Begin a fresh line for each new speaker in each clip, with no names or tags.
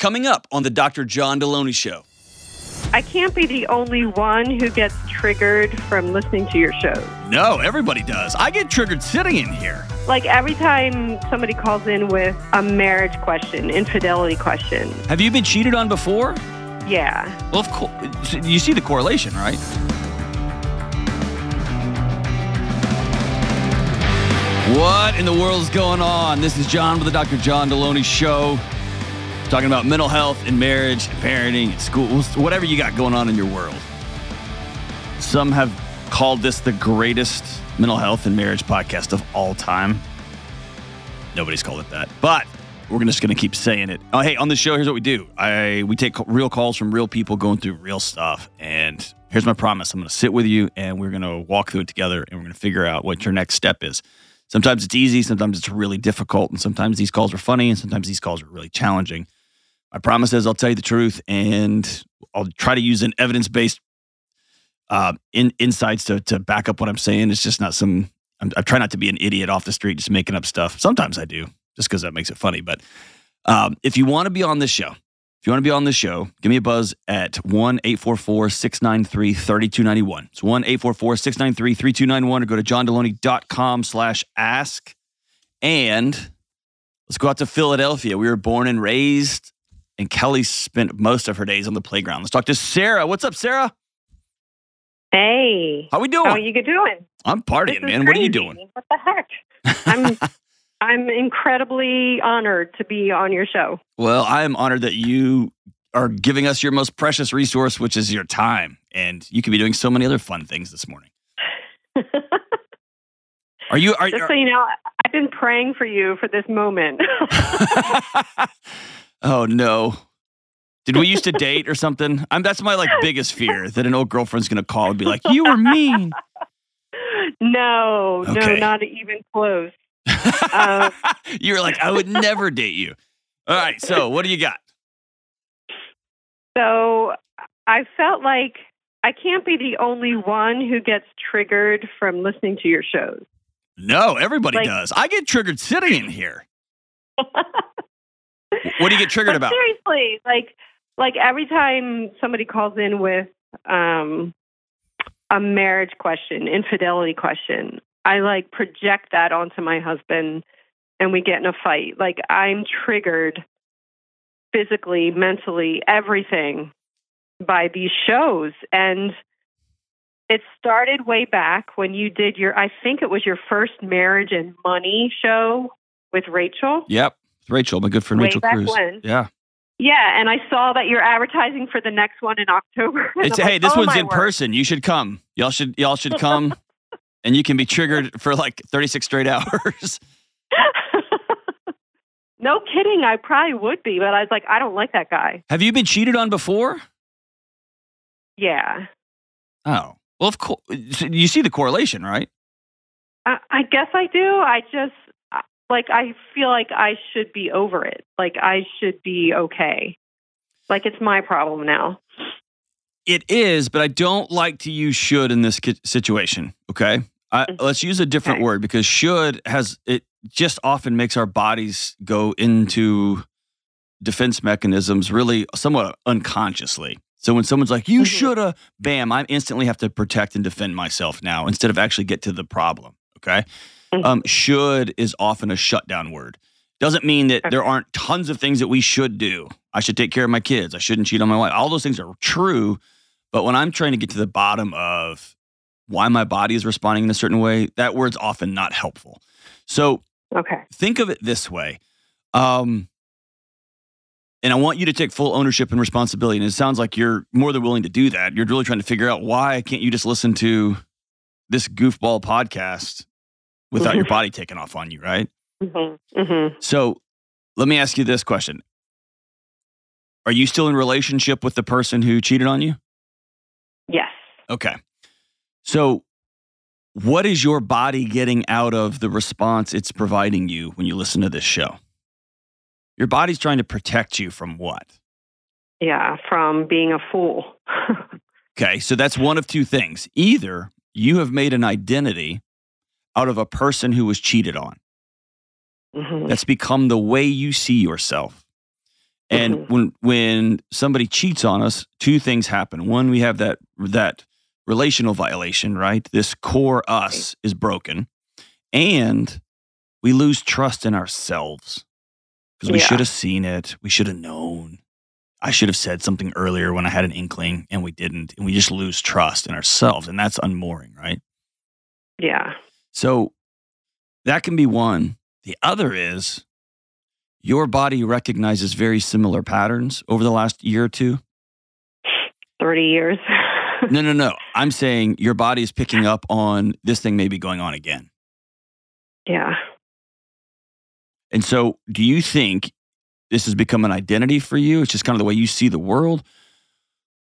coming up on the Dr. John Delony Show.
I can't be the only one who gets triggered from listening to your shows.
No, everybody does. I get triggered sitting in here.
Like every time somebody calls in with a marriage question, infidelity question.
Have you been cheated on before?
Yeah.
Well, of course. You see the correlation, right? What in the world is going on? This is John with the Dr. John Delony Show. Talking about mental health and marriage and parenting and schools, whatever you got going on in your world. Some have called this the greatest mental health and marriage podcast of all time. Nobody's called it that, but we're just going to keep saying it. Oh, hey, on the show, here's what we do. I we take real calls from real people going through real stuff, and here's my promise: I'm going to sit with you, and we're going to walk through it together, and we're going to figure out what your next step is. Sometimes it's easy, sometimes it's really difficult, and sometimes these calls are funny, and sometimes these calls are really challenging. My promise is I'll tell you the truth, and I'll try to use an evidence based uh, in, insights to to back up what I'm saying. It's just not some. I'm, I try not to be an idiot off the street just making up stuff. Sometimes I do, just because that makes it funny. But um, if you want to be on this show, if you want to be on this show, give me a buzz at 1 844 693 3291. It's 1 844 693 3291 or go to johndelony.com slash ask. And let's go out to Philadelphia. We were born and raised, and Kelly spent most of her days on the playground. Let's talk to Sarah. What's up, Sarah?
Hey.
How we doing?
How are you doing?
I'm partying, man. What are you doing?
What the heck? I'm I'm incredibly honored to be on your show.
Well, I am honored that you are giving us your most precious resource, which is your time. And you could be doing so many other fun things this morning. Are you? Are,
Just so you know, I've been praying for you for this moment.
oh no. Did we used to date or something? I'm, that's my like biggest fear that an old girlfriend's gonna call and be like, "You were mean."
no,
Okay.
no, not even close. Um,
you were like, "I would never date you." All right. So what do you got?
So I felt like I can't be the only one who gets triggered from listening to your shows.
No, everybody
Like-
does. I get triggered sitting in here. What do you get triggered about?
Seriously, like like every time somebody calls in with um, a marriage question, infidelity question, I like project that onto my husband, and we get in a fight. Like I'm triggered physically, mentally, everything by these shows, and it started way back when you did your. I think it was your first marriage and money show with Rachel.
Yep. Rachel, my good friend
Way
Rachel
back
Cruz.
when.
Yeah.
Yeah, and I saw that you're advertising for the next one in October.
It's, hey,
like,
this
oh,
one's in
word.
person. You should come. Y'all should y'all should come, and you can be triggered for like 36 straight hours.
no kidding, I probably would be, but I was like, I don't like that guy.
Have you been cheated on before?
Yeah,
Oh, well, of course. You see the correlation, right?
I, I guess I do. I just like I feel like I should be over it. Like I should be okay. Like it's my problem now.
It is, but I don't like to use should in this situation. Okay, I,
Mhm.
let's use a different
Okay.
word because should has it just often makes our bodies go into defense mechanisms really somewhat unconsciously. So when someone's like, "You
Mhm.
shoulda," bam, I instantly have to protect and defend myself now instead of actually get to the problem. Okay. Um, should is often a shutdown word. Doesn't mean that there aren't tons of things that we should do. I should take care of my kids. I shouldn't cheat on my wife. All those things are true. But when I'm trying to get to the bottom of why my body is responding in a certain way, that word's often not helpful. So
Okay.
think of it this way. Um, and I want you to take full ownership and responsibility. And it sounds like you're more than willing to do that. You're really trying to figure out why can't you just listen to this goofball podcast without your
Mhm.
body taking off on you, right?
hmm hmm
So let me ask you this question. Are you still in relationship with the person who cheated on you?
Yes.
Okay. So what is your body getting out of the response it's providing you when you listen to this show? Your body's trying to protect you from what?
Yeah. From being a fool.
Okay, so that's one of two things. Either you have made an identity out of a person who was cheated on.
hmm
That's become the way you see yourself. And
Mhm.
when when somebody cheats on us, two things happen. One, we have that that relational violation, right? This core us is broken, and we lose trust in ourselves because we
Yeah.
should have seen it. We should have known. I should have said something earlier when I had an inkling, and we didn't. And we just lose trust in ourselves, and that's unmooring, right?
Yeah.
So that can be one. The other is your body recognizes very similar patterns over the last year or two.
30 years.
No, no, no. I'm saying your body is picking up on this thing may be going on again.
yeah.
And so, do you think this has become an identity for you? It's just kind of the way you see the world,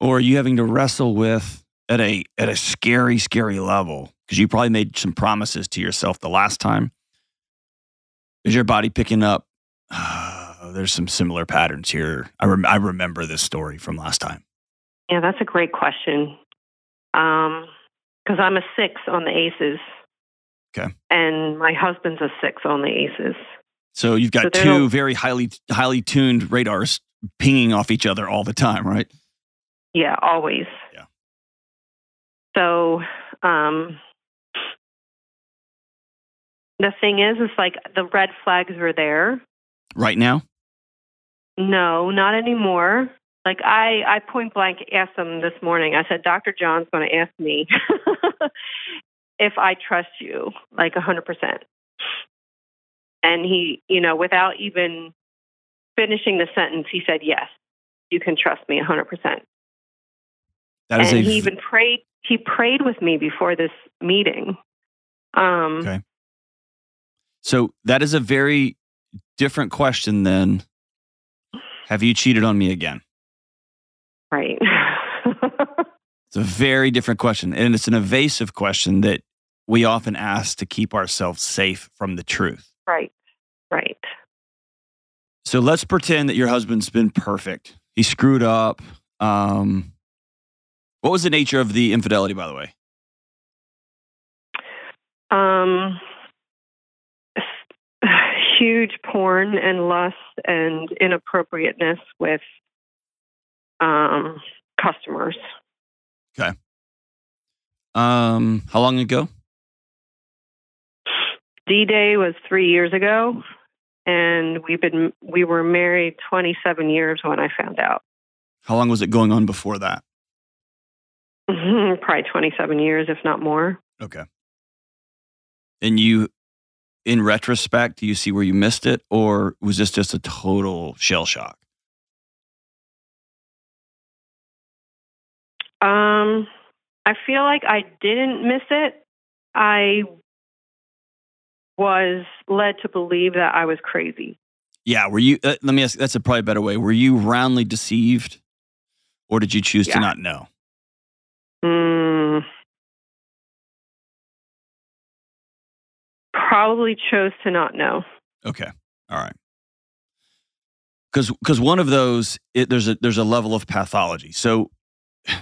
or are you having to wrestle with at a at a scary, scary level because you probably made some promises to yourself the last time? Is your body picking up? "Ah, there's some similar patterns here. I rem- I remember this story from last time.
Yeah, that's a great question. Um, because I'm a six on the ACEs.
Okay.
And my husband's a six on the ACEs.
So you've got
they're
two
no-
very highly highly tuned radars pinging off each other all the time, right?
Yeah, always.
Yeah.
So, um, the thing is, is like the red flags were there.
Right now.
No, not anymore. Like I, I point blank asked him this morning. I said, Dr. John's going to ask me if I trust you, like a hundred percent. And he, you know, without even finishing the sentence, he said, "Yes, you can trust me a hundred percent."
That is
And
a
he even prayed. He prayed with me before this meeting. Um,
Okay. So that is a very different question than have you cheated on me again?
Right.
It's a very different question. And it's an evasive question that we often ask to keep ourselves safe from the truth.
right. Right.
So let's pretend that your husband's been perfect. He screwed up. Um, what was the nature of the infidelity, by the way?
Um, huge porn and lust and inappropriateness with um, customers. Okay.
Um, how long ago?
D Day was three years ago, and we've been we were married twenty seven years when I found out.
How long was it going on before that?
Probably twenty seven years, if not more.
Okay. And you, in retrospect, do you see where you missed it, or was this just a total shell shock?
Um, I feel like I didn't miss it. I was led to believe that I was crazy.
Yeah. Were you? Uh, let me ask. That's a probably better way. Were you roundly deceived, or did you choose
Yeah.
to not know?
Mm, probably chose to not know.
Okay. All right. Because because one of those it, there's a there's a level of pathology. So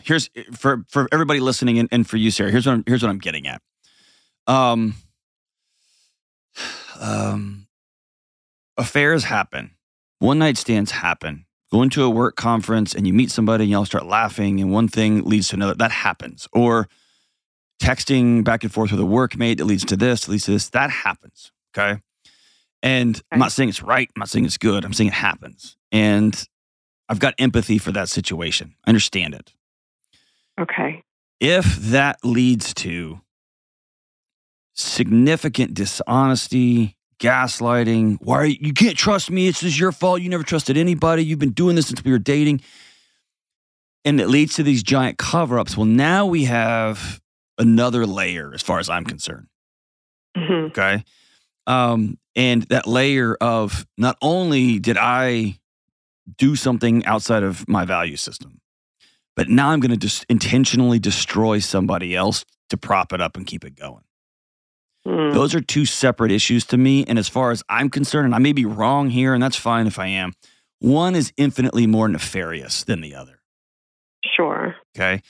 here's for for everybody listening and, and for you, Sarah. Here's what I'm, here's what I'm getting at. Um. Um. Affairs happen. One night stands happen. Going to a work conference and you meet somebody and y'all start laughing and one thing leads to another. That happens. Or texting back and forth with a workmate that leads to this, leads to this. That happens. Okay. And I'm not saying it's right. I'm not saying it's good. I'm saying it happens. And I've got empathy for that situation. I understand it.
Okay.
If that leads to significant dishonesty, gaslighting, why you, you can't trust me? It's just your fault. You never trusted anybody. You've been doing this since we were dating. And it leads to these giant cover ups. Well, now we have another layer as far as I'm concerned.
hmm
Okay. Um, and that layer of not only did I do something outside of my value system, but now I'm going to just intentionally destroy somebody else to prop it up and keep it going.
Mm.
Those are two separate issues to me. And as far as I'm concerned, and I may be wrong here, and that's fine if I am, one is infinitely more nefarious than the other.
Sure.
Okay.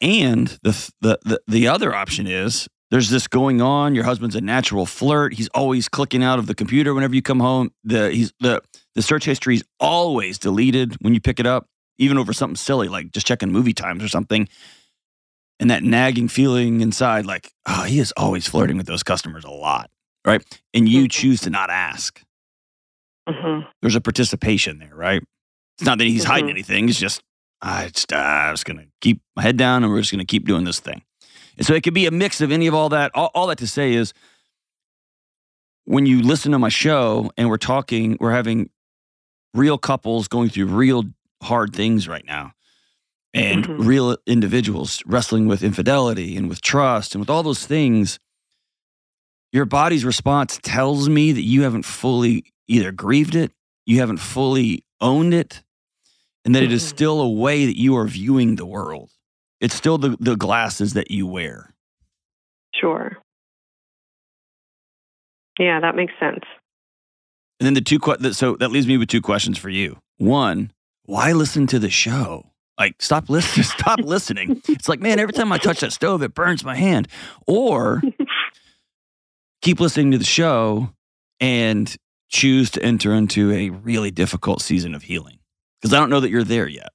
And the, the the the other option is there's this going on. Your husband's a natural flirt. He's always clicking out of the computer whenever you come home. The he's the The search history is always deleted when you pick it up, even over something silly like just checking movie times or something. And that nagging feeling inside, like, oh, he is always flirting with those customers a lot, right? And you
Mhm.
choose to not ask.
hmm
There's a participation there, right? It's not that he's hiding
Mhm.
anything. It's just, I just, uh, I'm just going to keep my head down and we're just going to keep doing this thing. And so it could be a mix of any of all that. All, all that to say is when you listen to my show and we're talking, we're having real couples going through real hard things right now and
Mhm.
real individuals wrestling with infidelity and with trust and with all those things. Your body's response tells me that you haven't fully either grieved it, you haven't fully owned it, and that it is
Mhm.
still a way that you are viewing the world. It's still the, the glasses that you wear.
Sure. Yeah, that makes sense.
And then the two que- so that leaves me with two questions for you. One, why listen to the show? Like stop listening, stop listening. It's like, man, every time I touch that stove, it burns my hand. Or keep listening to the show and choose to enter into a really difficult season of healing. Because I don't know that you're there yet.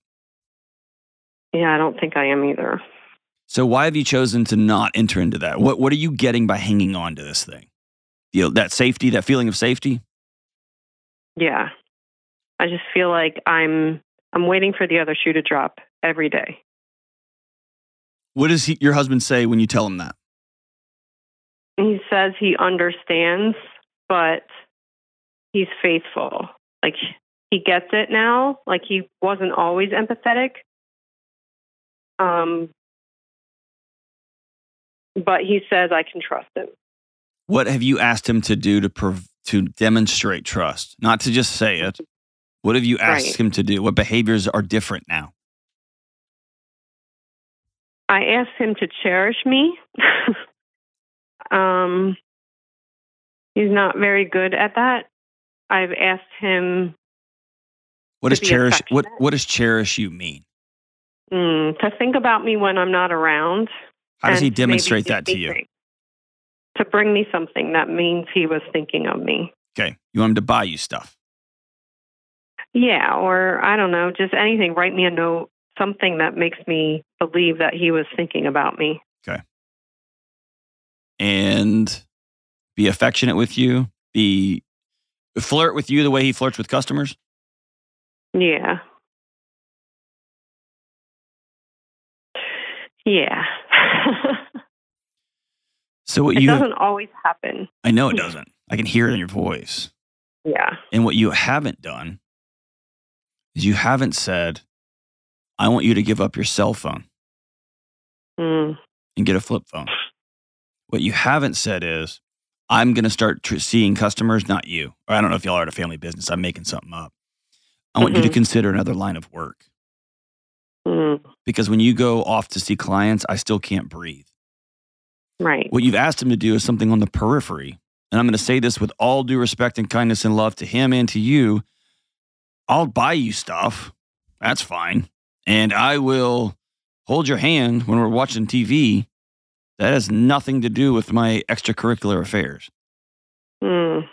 Yeah, I don't think I am either.
So why have you chosen to not enter into that? What what are you getting by hanging on to this thing? You know, that safety, that feeling of safety?
Yeah. I just feel like I'm I'm waiting for the other shoe to drop every day.
What does he, your husband say when you tell him that?
He says he understands, but he's faithful. Like he gets it now. Like he wasn't always empathetic. Um but he says I can trust him.
What have you asked him to do to prov- to demonstrate trust? Not to just say it. What have you asked
Right.
him to do? What behaviors are different now?
I asked him to cherish me. um, he's not very good at that. I've asked him
What does cherish what what does cherish you mean?
mm, to think about me when I'm not around.
How does he demonstrate that to you?
To bring me something that means he was thinking of me.
Okay. You want him to buy you stuff.
Yeah, or I don't know, just anything. Write me a note, something that makes me believe that he was thinking about me. Okay.
And be affectionate with you. Be flirt with you the way he flirts with customers.
Yeah. Yeah.
So what
it
you
doesn't always happen.
I know it doesn't. I can hear it in your voice.
Yeah.
And what you haven't done is you haven't said, I want you to give up your cell phone
Mm.
and get a flip phone. What you haven't said is, I'm going to start tr- seeing customers, not you. Or I don't know if y'all are at a family business. I'm making something up. I want you to
Mhm.
consider another line of work
Mm.
because when you go off to see clients, I still can't breathe.
Right.
What you've asked him to do is something on the periphery. And I'm going to say this with all due respect and kindness and love to him and to you. I'll buy you stuff. That's fine. And I will hold your hand when we're watching TV. That has nothing to do with my extracurricular affairs.
Mm.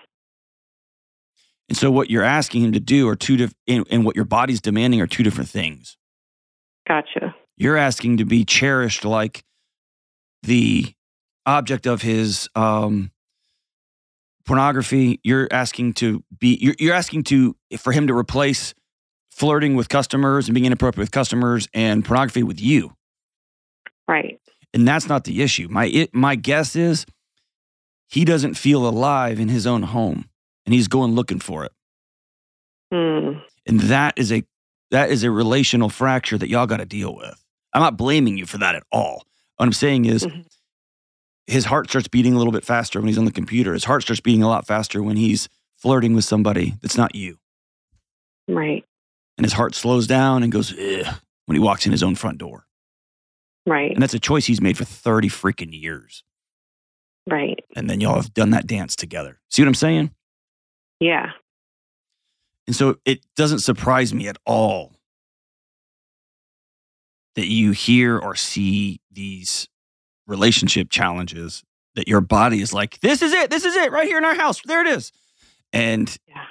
And so, what you're asking him to do are two different, and, and what your body's demanding are two different things.
Gotcha.
You're asking to be cherished like the object of his um, pornography. You're asking to be. You're, you're asking to for him to replace flirting with customers and being inappropriate with customers and pornography with you.
Right.
And that's not the issue. My it, my guess is he doesn't feel alive in his own home, and he's going looking for it.
Mm.
And that is a that is a relational fracture that y'all got to deal with. I'm not blaming you for that at all. What I'm saying is
Mhm.
his heart starts beating a little bit faster when he's on the computer. His heart starts beating a lot faster when he's flirting with somebody that's not you.
Right.
And his heart slows down and goes when he walks in his own front door.
Right.
And that's a choice he's made for 30 freaking years.
Right.
And then y'all have done that dance together. See what I'm saying?
Yeah.
And so it doesn't surprise me at all that you hear or see these relationship challenges that your body is like, this is it, this is it, right here in our house. There it is. And
Yeah.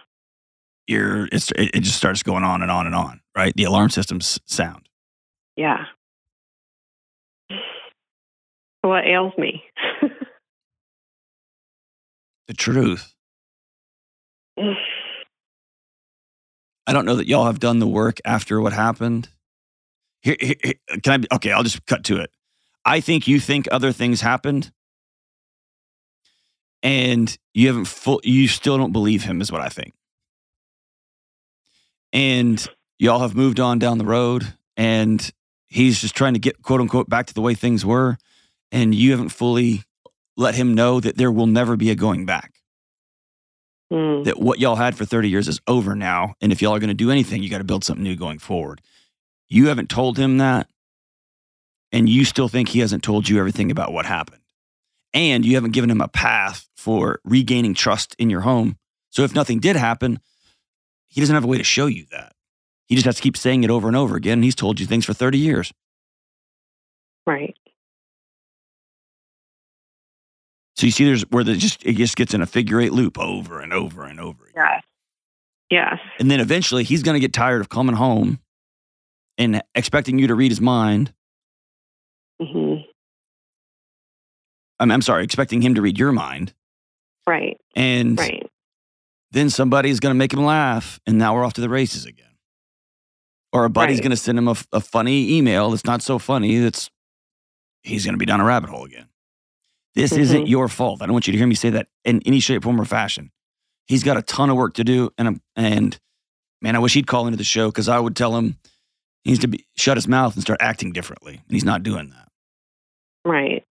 you're it's it, it just starts going on and on and on, right? The alarm systems sound.
Yeah. What ails me?
The truth. I don't know that y'all have done the work after what happened. Here, here- here- can I? Okay, I'll just cut to it. I think you think other things happened, and you haven't full. You still don't believe him, is what I think. And y'all have moved on down the road, and he's just trying to get quote unquote back to the way things were, and you haven't fully let him know that there will never be a going back
Mm,
that what y'all had for 30 years is over now. And if y'all are going to do anything, you got to build something new going forward. You haven't told him that. And you still think he hasn't told you everything about what happened. And you haven't given him a path for regaining trust in your home. So if nothing did happen, he doesn't have a way to show you that. He just has to keep saying it over and over again. And he's told you things for 30 years.
right.
So you see, there's where the just it just gets in a figure eight loop over and over and over again.
Yes. Yes.
And then eventually he's going to get tired of coming home and expecting you to read his mind.
hmm
I'm, I'm sorry, expecting him to read your mind.
Right.
And
Right.
then somebody's going to make him laugh. And now we're off to the races again. Or a buddy's
Right.
going to send him a funny email that's not so funny. That's he's going to be down a rabbit hole again. This isn't
Mhm.
your fault. I don't want you to hear me say that in any shape, form, or fashion. He's got a ton of work to do, and I'm, and man, I wish he'd call into the show because I would tell him he needs to be, shut his mouth and start acting differently, and he's not doing that.
Right.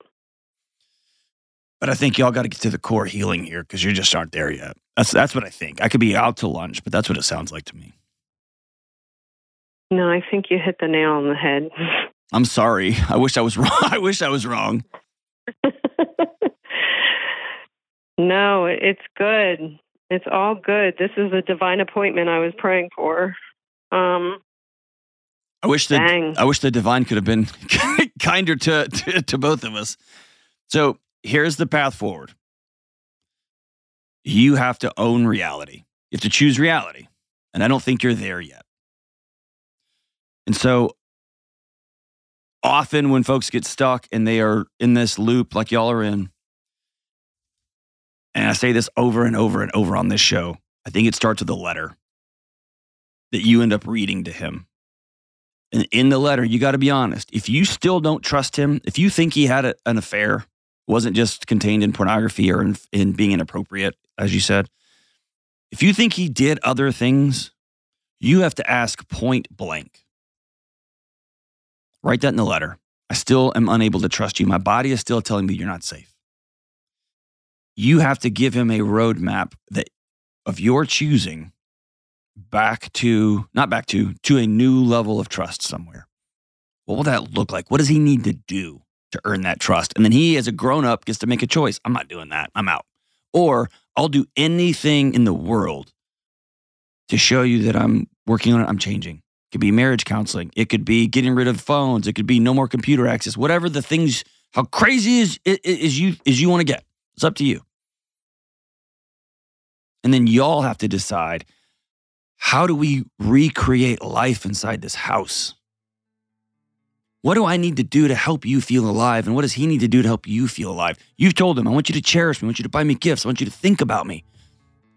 But I think y'all got to get to the core healing here because you just aren't there yet. That's that's what I think. I could be out to lunch, but that's what it sounds like to me.
No, I think you hit the nail on the head.
I'm sorry. I wish I was wrong. I wish I was wrong.
no, it's good. It's all good. This is a divine appointment I was praying for. Um,
I wish that
dang.
I wish the divine could have been kinder to, to to both of us. So here's the path forward. You have to own reality. You have to choose reality, and I don't think you're there yet. And so often when folks get stuck and they are in this loop like y'all are in, and I say this over and over and over on this show, I think it starts with a letter that you end up reading to him. And in the letter, you got to be honest. If you still don't trust him, if you think he had a, an affair, wasn't just contained in pornography or in, in being inappropriate, as you said, if you think he did other things, you have to ask point blank. Write that in the letter. I still am unable to trust you. My body is still telling me you're not safe. You have to give him a roadmap that of your choosing back to not back to to a new level of trust somewhere. What will that look like? What does he need to do to earn that trust? And then he, as a grown up, gets to make a choice. I'm not doing that. I'm out. Or I'll do anything in the world to show you that I'm working on it. I'm changing. It could be marriage counseling. It could be getting rid of phones. It could be no more computer access. Whatever the things, how crazy is is you is you want to get. It's up to you. And then y'all have to decide how do we recreate life inside this house? What do I need to do to help you feel alive? And what does he need to do to help you feel alive? You've told him, I want you to cherish me. I want you to buy me gifts. I want you to think about me.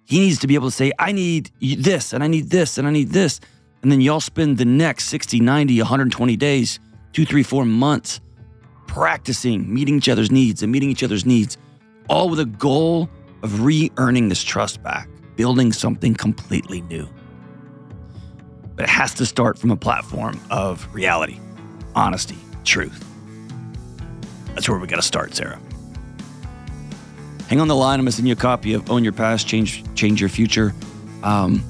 He needs to be able to say, I need this, and I need this, and I need this. And then y'all spend the next 60, 90, 120 days, two, three, four months practicing meeting each other's needs and meeting each other's needs, all with a goal of re earning this trust back, building something completely new. But it has to start from a platform of reality, honesty, truth. That's where we got to start, Sarah. Hang on the line. I'm going to send you a copy of Own Your Past, Change, Change Your Future. Um,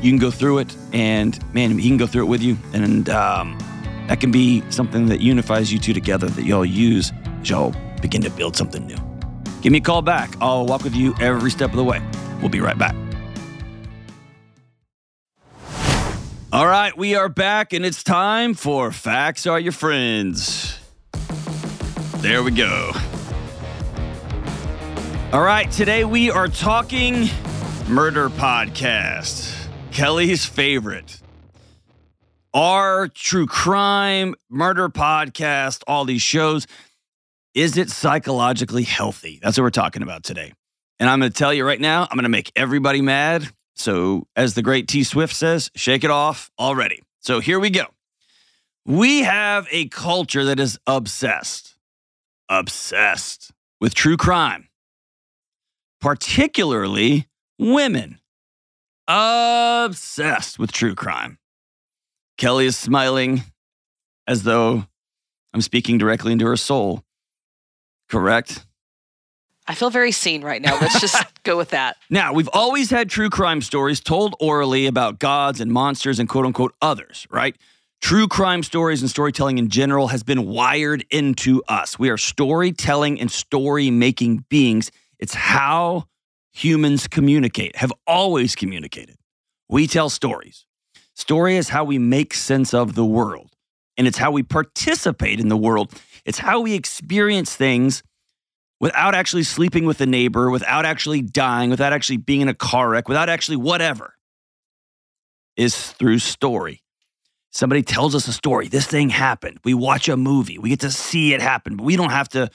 you can go through it, and man, he can go through it with you. And um, that can be something that unifies you two together that y'all use as y'all begin to build something new. Give me a call back. I'll walk with you every step of the way. We'll be right back. All right, we are back, and it's time for Facts Are Your Friends. There we go. All right, today we are talking murder podcast. Kelly's favorite. Our true crime, murder podcast, all these shows. Is it psychologically healthy? That's what we're talking about today. And I'm going to tell you right now, I'm going to make everybody mad. So, as the great T Swift says, shake it off already. So, here we go. We have a culture that is obsessed, obsessed with true crime, particularly women. Obsessed with true crime. Kelly is smiling as though I'm speaking directly into her soul. Correct?
I feel very seen right now. Let's just go with that.
Now, we've always had true crime stories told orally about gods and monsters and quote unquote others, right? True crime stories and storytelling in general has been wired into us. We are storytelling and story making beings. It's how humans communicate, have always communicated. We tell stories. Story is how we make sense of the world, and it's how we participate in the world. It's how we experience things without actually sleeping with a neighbor, without actually dying, without actually being in a car wreck, without actually whatever, is through story. Somebody tells us a story. This thing happened. We watch a movie. We get to see it happen, but we don't have to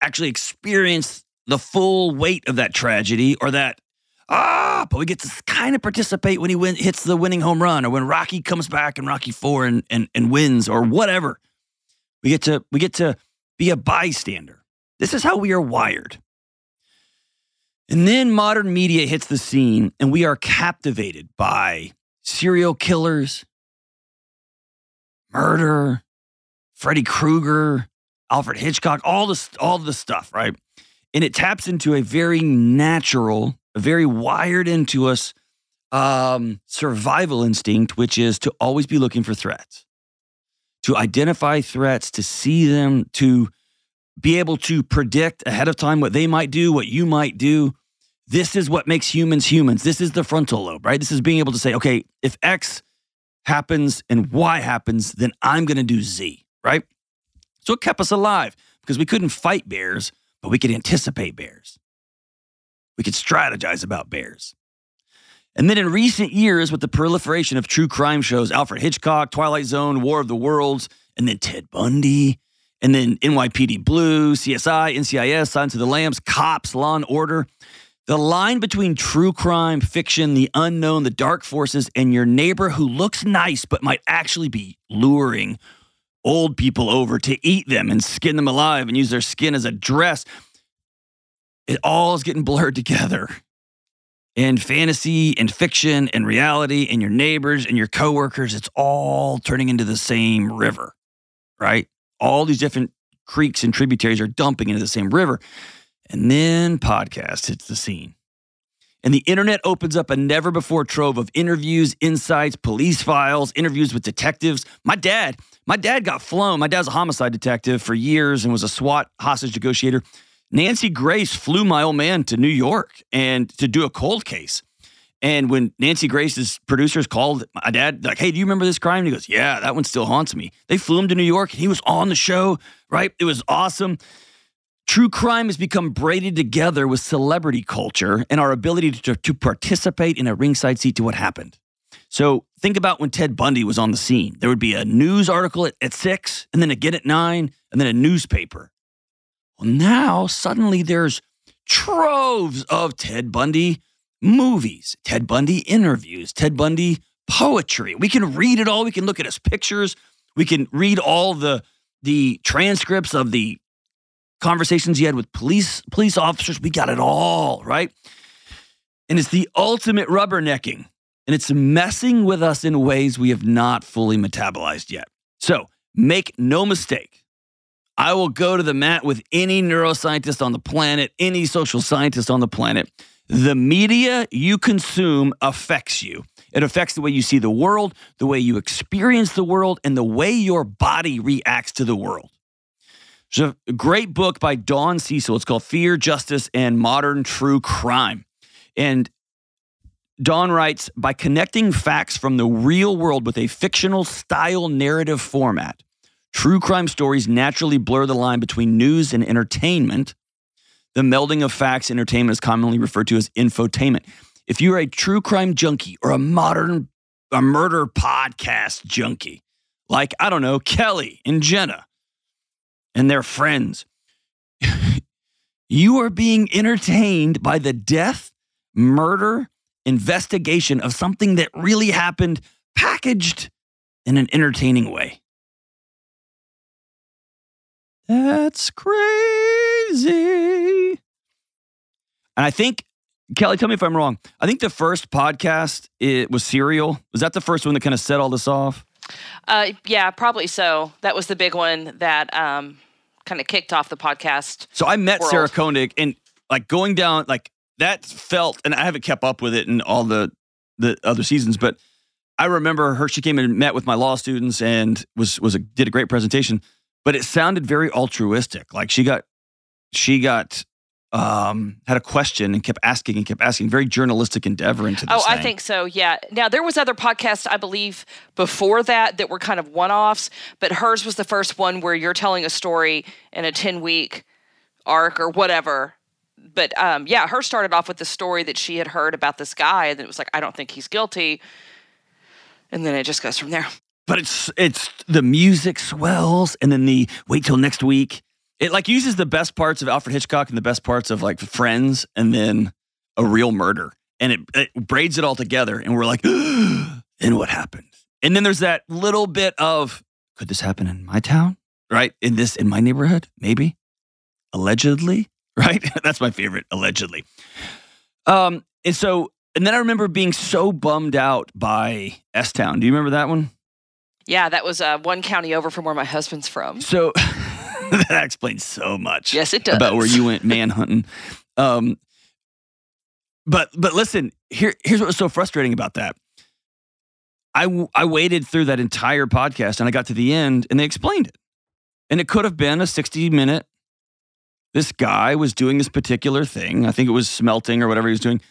actually experience the full weight of that tragedy or that ah, but we get to kind of participate when he win, hits the winning home run or when Rocky comes back in Rocky 4 and, and and wins or whatever. We get to we get to be a bystander. This is how we are wired. And then modern media hits the scene and we are captivated by serial killers, murder, Freddy Krueger, Alfred Hitchcock, all this all the stuff, right? And it taps into a very natural, a very wired into us um, survival instinct, which is to always be looking for threats, to identify threats, to see them, to be able to predict ahead of time what they might do, what you might do. This is what makes humans humans. This is the frontal lobe, right? This is being able to say, okay, if X happens and Y happens, then I'm going to do Z, right? So it kept us alive because we couldn't fight bears, but we could anticipate bears. We could strategize about bears. And then in recent years, with the proliferation of true crime shows, Alfred Hitchcock, Twilight Zone, War of the Worlds, and then Ted Bundy, and then NYPD Blue, CSI, NCIS, Silence of the Lambs, Cops, Law and Order. The line between true crime, fiction, the unknown, the dark forces, and your neighbor who looks nice but might actually be luring old people over to eat them and skin them alive and use their skin as a dress. It all is getting blurred together. In fantasy and fiction and reality and your neighbors and your coworkers, it's all turning into the same river, right? All these different creeks and tributaries are dumping into the same river. And then podcast hits the scene. And the internet opens up a never before trove of interviews, insights, police files, interviews with detectives. My dad, my dad got flown. My dad's a homicide detective for years and was a SWAT hostage negotiator. Nancy Grace flew my old man to New York and to do a cold case. And when Nancy Grace's producers called my dad, like, hey, do you remember this crime? And he goes, yeah, that one still haunts me. They flew him to New York and he was on the show, right? It was awesome. True crime has become braided together with celebrity culture and our ability to, to participate in a ringside seat to what happened. So think about when Ted Bundy was on the scene. There would be a news article at, at six, and then again at nine, and then a newspaper. Well, now suddenly there's troves of Ted Bundy movies, Ted Bundy interviews, Ted Bundy poetry. We can read it all. We can look at his pictures. We can read all the the transcripts of the conversations he had with police police officers. We got it all, right? And it's the ultimate rubbernecking. And it's messing with us in ways we have not fully metabolized yet. So make no mistake. I will go to the mat with any neuroscientist on the planet, any social scientist on the planet. The media you consume affects you. It affects the way you see the world, the way you experience the world, and the way your body reacts to the world. There's a great book by Dawn Cecil. It's called Fear, Justice, and Modern True Crime. And Dawn writes by connecting facts from the real world with a fictional style narrative format, true crime stories naturally blur the line between news and entertainment. The melding of facts and entertainment is commonly referred to as infotainment. if you're a true crime junkie or a modern a murder podcast junkie, like I don't know, Kelly and Jenna and their friends, you are being entertained by the death, murder, investigation of something that really happened packaged in an entertaining way. That's crazy. And I think, Kelly, tell me if I'm wrong. I think the first podcast it was Serial. Was that the first one that kind of set all this off?
Uh, yeah, probably so. That was the big one that um, kind of kicked off the podcast.
So I met
world.
Sarah Koenig and like going down like that felt, and I haven't kept up with it in all the the other seasons, but I remember her. She came and met with my law students and was was a, did a great presentation. But it sounded very altruistic. Like she got she got um had a question and kept asking and kept asking. Very journalistic endeavor into this.
Oh, I
thing.
think so. Yeah. Now there was other podcasts I believe before that that were kind of one-offs, but hers was the first one where you're telling a story in a 10-week arc or whatever. But um, yeah, her started off with the story that she had heard about this guy, and it was like, I don't think he's guilty, and then it just goes from there.
But it's it's the music swells and then the wait till next week it like uses the best parts of alfred hitchcock and the best parts of like friends and then a real murder and it, it braids it all together and we're like and what happened? And then there's that little bit of could this happen in my town? Right? In this in my neighborhood? Maybe? Allegedly? Right? That's my favorite allegedly. Um and so and then i remember being so bummed out by s town. Do you remember that one
Yeah, that was uh, one county over from where my husband's from.
So that explains so much.
Yes, it does.
About where you went man hunting. Um, but but listen, here here's what was so frustrating about that. I w- I waited through that entire podcast and I got to the end and they explained it. And it could have been a 60 minute. This guy was doing this particular thing. I think it was smelting or whatever he was doing,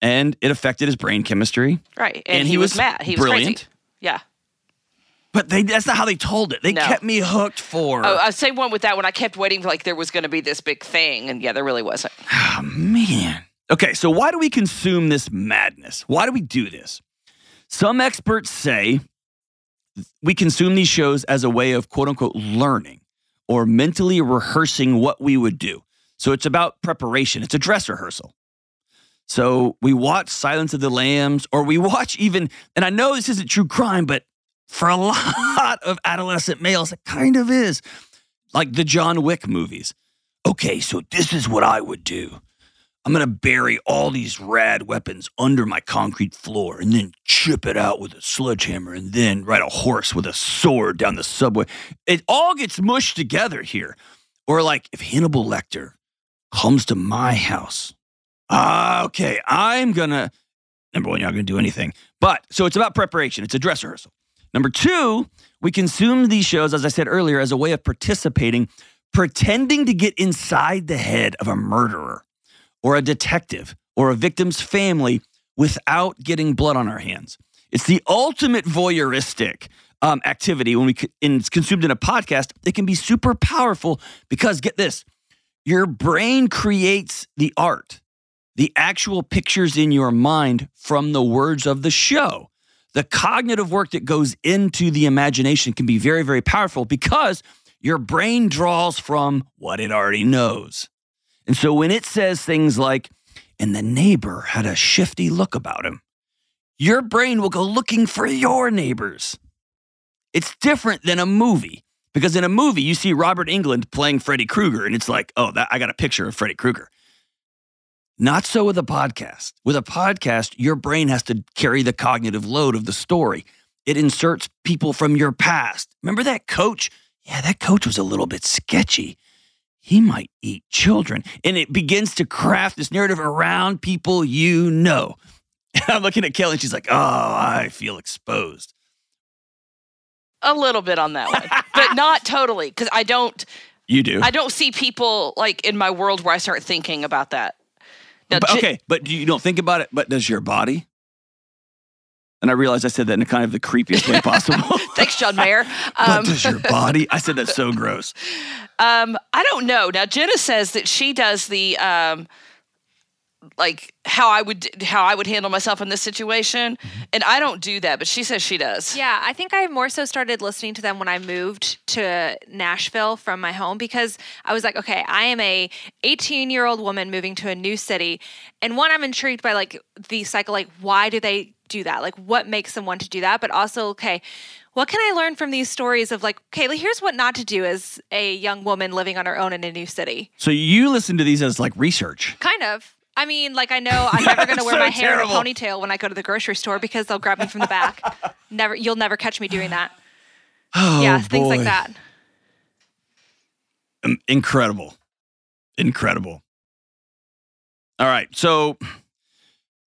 and it affected his brain chemistry.
Right. And,
And
he,
he
was,
was
mad. He was
brilliant.
crazy. Yeah.
But they that's not how they told it. They
No.
kept me hooked for.
Oh, I'd say one with that one. I kept waiting for like there was going to be this big thing, and yeah, there really wasn't.
Oh, man. Okay, so why do we consume this madness? Why do we do this? Some experts say we consume these shows as a way of quote unquote learning or mentally rehearsing what we would do. So it's about preparation, it's a dress rehearsal. So we watch Silence of the Lambs, or we watch even, and I know this isn't true crime, but for a lot of adolescent males, it kind of is, like the John Wick movies. Okay, so this is what I would do. I'm gonna bury all these rad weapons under my concrete floor and then chip it out with a sledgehammer and then ride a horse with a sword down the subway. It all gets mushed together here. Or like if Hannibal Lecter comes to my house, ah, okay, I'm gonna, number one, you're not gonna do anything. But so it's about preparation, it's a dress rehearsal. Number two, we consume these shows, as I said earlier, as a way of participating, pretending to get inside the head of a murderer or a detective or a victim's family without getting blood on our hands. It's the ultimate voyeuristic um, activity when we and it's consumed in a podcast. It can be super powerful because get this, your brain creates the art, the actual pictures in your mind from the words of the show. The cognitive work that goes into the imagination can be very, very powerful because your brain draws from what it already knows. And so when it says things like, and the neighbor had a shifty look about him, your brain will go looking for your neighbors. It's different than a movie because in a movie, you see Robert Englund playing Freddy Krueger, and it's like, oh, that, I got a picture of Freddy Krueger. Not so with a podcast. With a podcast, your brain has to carry the cognitive load of the story. It inserts people from your past. Remember that coach? Yeah, that coach was a little bit sketchy he might eat children. And it begins to craft this narrative around people you know. I'm looking at Kelly and she's like, oh, I feel exposed.
A little bit on that one, but not totally, because I don't.
You do.
I don't see people like in my world where I start thinking about that. Now,
but, okay, but you don't think about it, but does your body? And I realized I said that in kind of the creepiest way possible.
Thanks, John Mayer.
but
Um,
does your body? I said that's so gross.
Um, I don't know. Now Jenna says that she does the um, like how I would how I would handle myself in this situation,
Mm-hmm.
and I don't do that, but she says she does.
Yeah, I think I more so started listening to them when I moved to Nashville from my home because I was like, okay, I am a 18 year old woman moving to a new city, and one, I'm intrigued by like the cycle, like why do they do that? Like what makes them want to do that? But also, okay, what can I learn from these stories of like, okay, here's what not to do as a young woman living on her own in a new city.
So you listen to these as like research.
Kind of. I mean, like I know I'm never going to wear
So
my hair
terrible.
in a ponytail when I go to the grocery store because they'll grab me from the back. never, you'll never catch me doing that.
Oh,
yeah, things like
boy.
that.
Incredible. Incredible. All right. So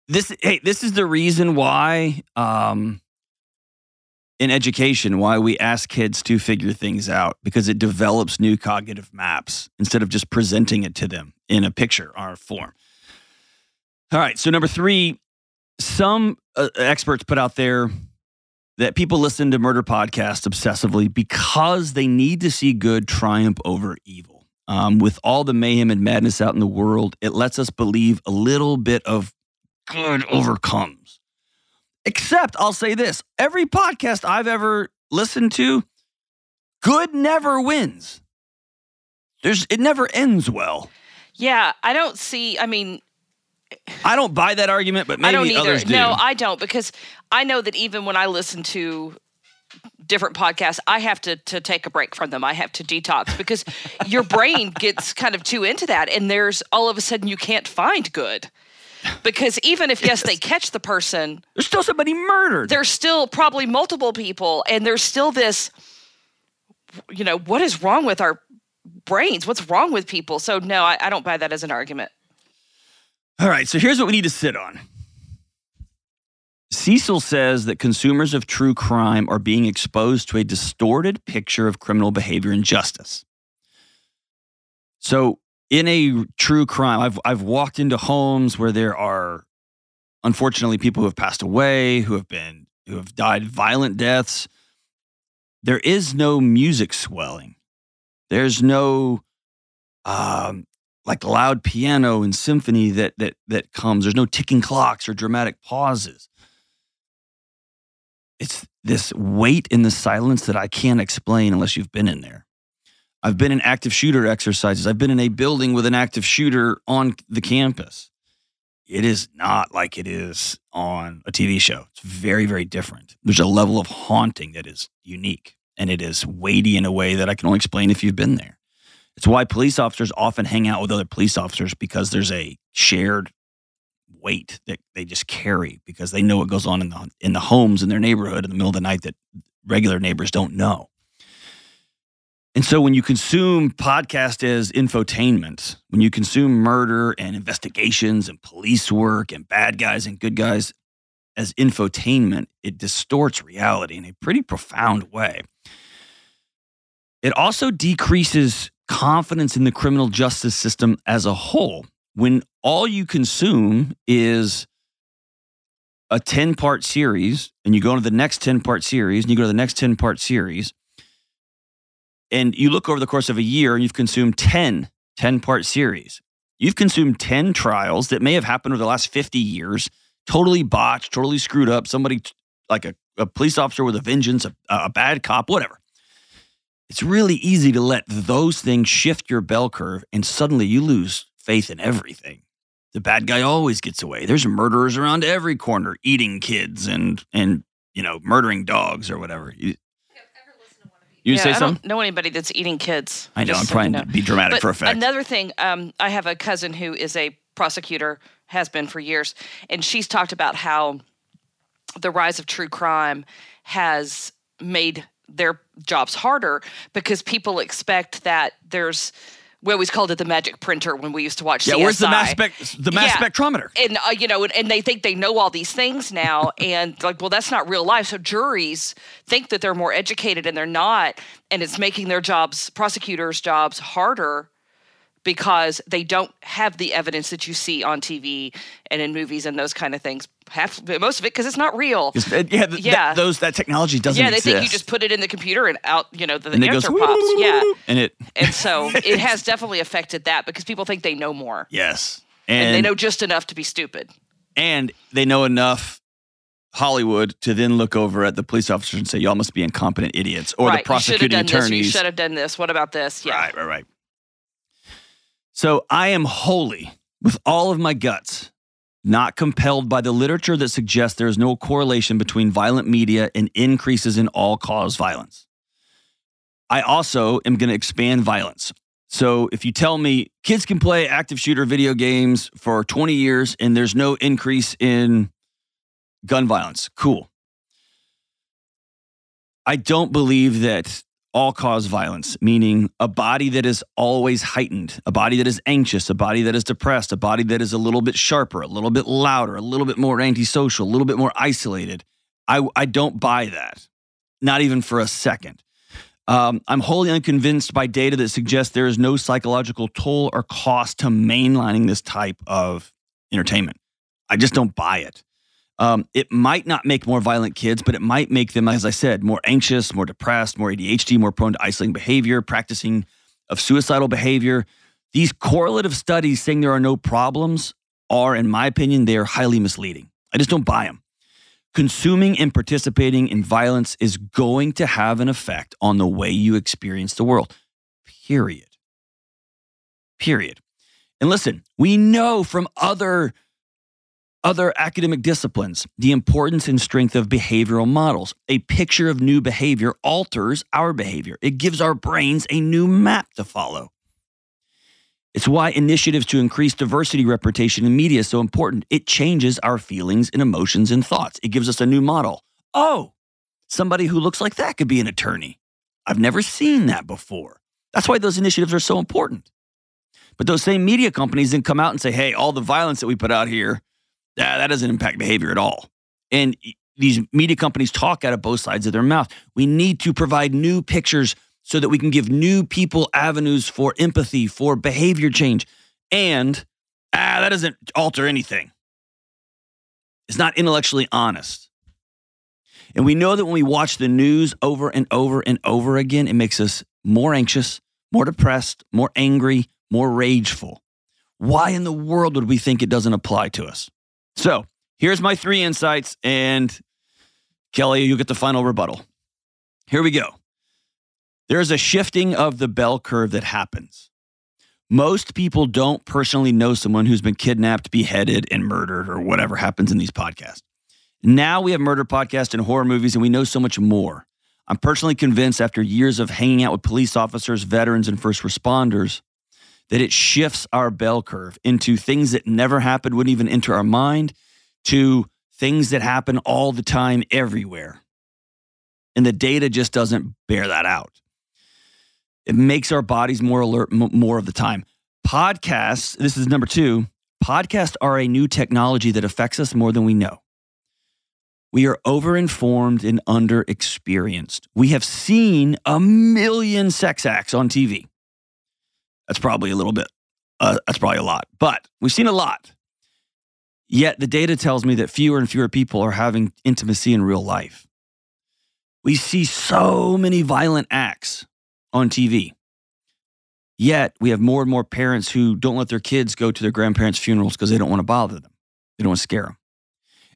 this hey, this is the reason why um in education why we ask kids to figure things out because it develops new cognitive maps instead of just presenting it to them in a picture or a form. All right. So number 3, some uh, experts put out there that people listen to murder podcasts obsessively because they need to see good triumph over evil. Um, with all the mayhem and madness out in the world, it lets us believe a little bit of good overcomes. Except, I'll say this every podcast I've ever listened to, good never wins. There's, it never ends well.
Yeah, I don't see. I mean,
I don't buy that argument, but maybe
I don't either.
others do.
No, I don't because I know that even when I listen to different podcasts, I have to to take a break from them. I have to detox because your brain gets kind of too into that, and there's all of a sudden you can't find good because even if yes they catch the person,
There's still somebody murdered.
there's still probably multiple people, and there's still this. You know what is wrong with our brains? What's wrong with people? So no, I, I don't buy that as an argument.
All right, so here's what we need to sit on. Cecil says that consumers of true crime are being exposed to a distorted picture of criminal behavior and justice. So, in a true crime, I've, I've walked into homes where there are, unfortunately, people who have passed away, who have been, who have died violent deaths. There is no music swelling. There's no um, like loud piano and symphony that that that comes. There's no ticking clocks or dramatic pauses. It's this weight in the silence that I can't explain unless you've been in there. I've been in active shooter exercises. I've been in a building with an active shooter on the campus. It is not like it is on a TV show. It's very, very different. There's a level of haunting that is unique and it is weighty in a way that I can only explain if you've been there. It's why police officers often hang out with other police officers because there's a shared weight that they just carry because they know what goes on in the in the homes in their neighborhood in the middle of the night that regular neighbors don't know. And so when you consume podcast as infotainment, when you consume murder and investigations and police work and bad guys and good guys as infotainment, it distorts reality in a pretty profound way. It also decreases confidence in the criminal justice system as a whole when all you consume is a 10 part series and you go to the next 10 part series and you go to the next 10 part series and you look over the course of a year and you've consumed 10 10 part series. You've consumed 10 trials that may have happened over the last 50 years totally botched totally screwed up somebody like a, a police officer with a vengeance a, a bad cop whatever it's really easy to let those things shift your bell curve and suddenly you lose faith in everything. The bad guy always gets away. There's murderers around every corner eating kids and and you know murdering dogs or whatever. You, you
yeah,
say
I
something?
don't know anybody that's eating kids.
i know i'm
so you
trying
know.
to be dramatic
But
for effect
Another thing, um, I have a cousin who is a prosecutor, has been for years, and she's talked about how the rise of true crime has made their jobs harder because people expect that there's we always called it the magic printer when we used to watch
yeah
CSI.
where's the mass spec the mass
Yeah.
spectrometer
and uh, you know, and, and they think they know all these things now, and like, well, that's not real life. So juries think that they're more educated, and they're not, and it's making their jobs, prosecutors' jobs, harder because they don't have the evidence that you see on TV and in movies and those kind of things. Half, most of it because it's not real.
yeah, th-
Yeah.
That, those that technology doesn't
Yeah, they think you just put it in the computer and out, you know, the, the
it goes
answer pops. Yeah,
and it
and so it has definitely affected that because people think they know more.
yes
And,
And,
they know just enough to be stupid.
and they know enough Hollywood to then look over at the police officers and say, y'all must be incompetent idiots. Or
right.
the prosecuting
you should have done this. You should have done this. What about this? Yeah.
Right, right, right. So I am wholly with all of my guts, not compelled by the literature that suggests there is no correlation between violent media and increases in all cause violence. I also am going to expand violence. So if you tell me kids can play active shooter video games for 20 years and there's no increase in gun violence, cool. I don't believe that all cause violence, meaning a body that is always heightened, a body that is anxious, a body that is depressed, a body that is a little bit sharper, a little bit louder, a little bit more antisocial, a little bit more isolated. I, I don't buy that, not even for a second. Um, I'm wholly unconvinced by data that suggests there is no psychological toll or cost to mainlining this type of entertainment. I just don't buy it. Um, it might not make more violent kids, but it might make them, as I said, more anxious, more depressed, more ADHD, more prone to isolating behavior, practicing of suicidal behavior. These correlative studies saying there are no problems are, in my opinion, they are highly misleading. I just don't buy them. Consuming and participating in violence is going to have an effect on the way you experience the world. Period. Period. And listen, we know from other other academic disciplines the importance and strength of behavioral models. A picture of new behavior alters our behavior. It gives our brains a new map to follow. It's why initiatives to increase diversity representation in media is so important. It changes our feelings and emotions and thoughts. It gives us a new model. Oh, somebody who looks like that could be an attorney. I've never seen that before. That's why those initiatives are so important. But those same media companies then come out and say, hey, all the violence that we put out here, that, that doesn't impact behavior at all. And these media companies talk out of both sides of their mouth. We need to provide new pictures so that we can give new people avenues for empathy, for behavior change. And ah, that doesn't alter anything. It's not intellectually honest. And we know that when we watch the news over and over and over again, it makes us more anxious, more depressed, more angry, more rageful. Why in the world would we think it doesn't apply to us? So here's my three insights, and Kelly, you get the final rebuttal. Here we go. There's a shifting of the bell curve that happens. Most people don't personally know someone who's been kidnapped, beheaded, and murdered, or whatever happens in these podcasts. Now we have murder podcasts and horror movies, and we know so much more. I'm personally convinced after years of hanging out with police officers, veterans, and first responders that it shifts our bell curve into things that never happened, wouldn't even enter our mind, to things that happen all the time, everywhere. And the data just doesn't bear that out. It makes our bodies more alert m- more of the time. Podcasts, this is number two, podcasts are a new technology that affects us more than we know. We are overinformed and underexperienced. We have seen a million sex acts on TV. That's probably a little bit, uh, that's probably a lot, but we've seen a lot. Yet the data tells me that fewer and fewer people are having intimacy in real life. We see so many violent acts on TV. Yet we have more and more parents who don't let their kids go to their grandparents' funerals because they don't want to bother them. They don't want to scare them.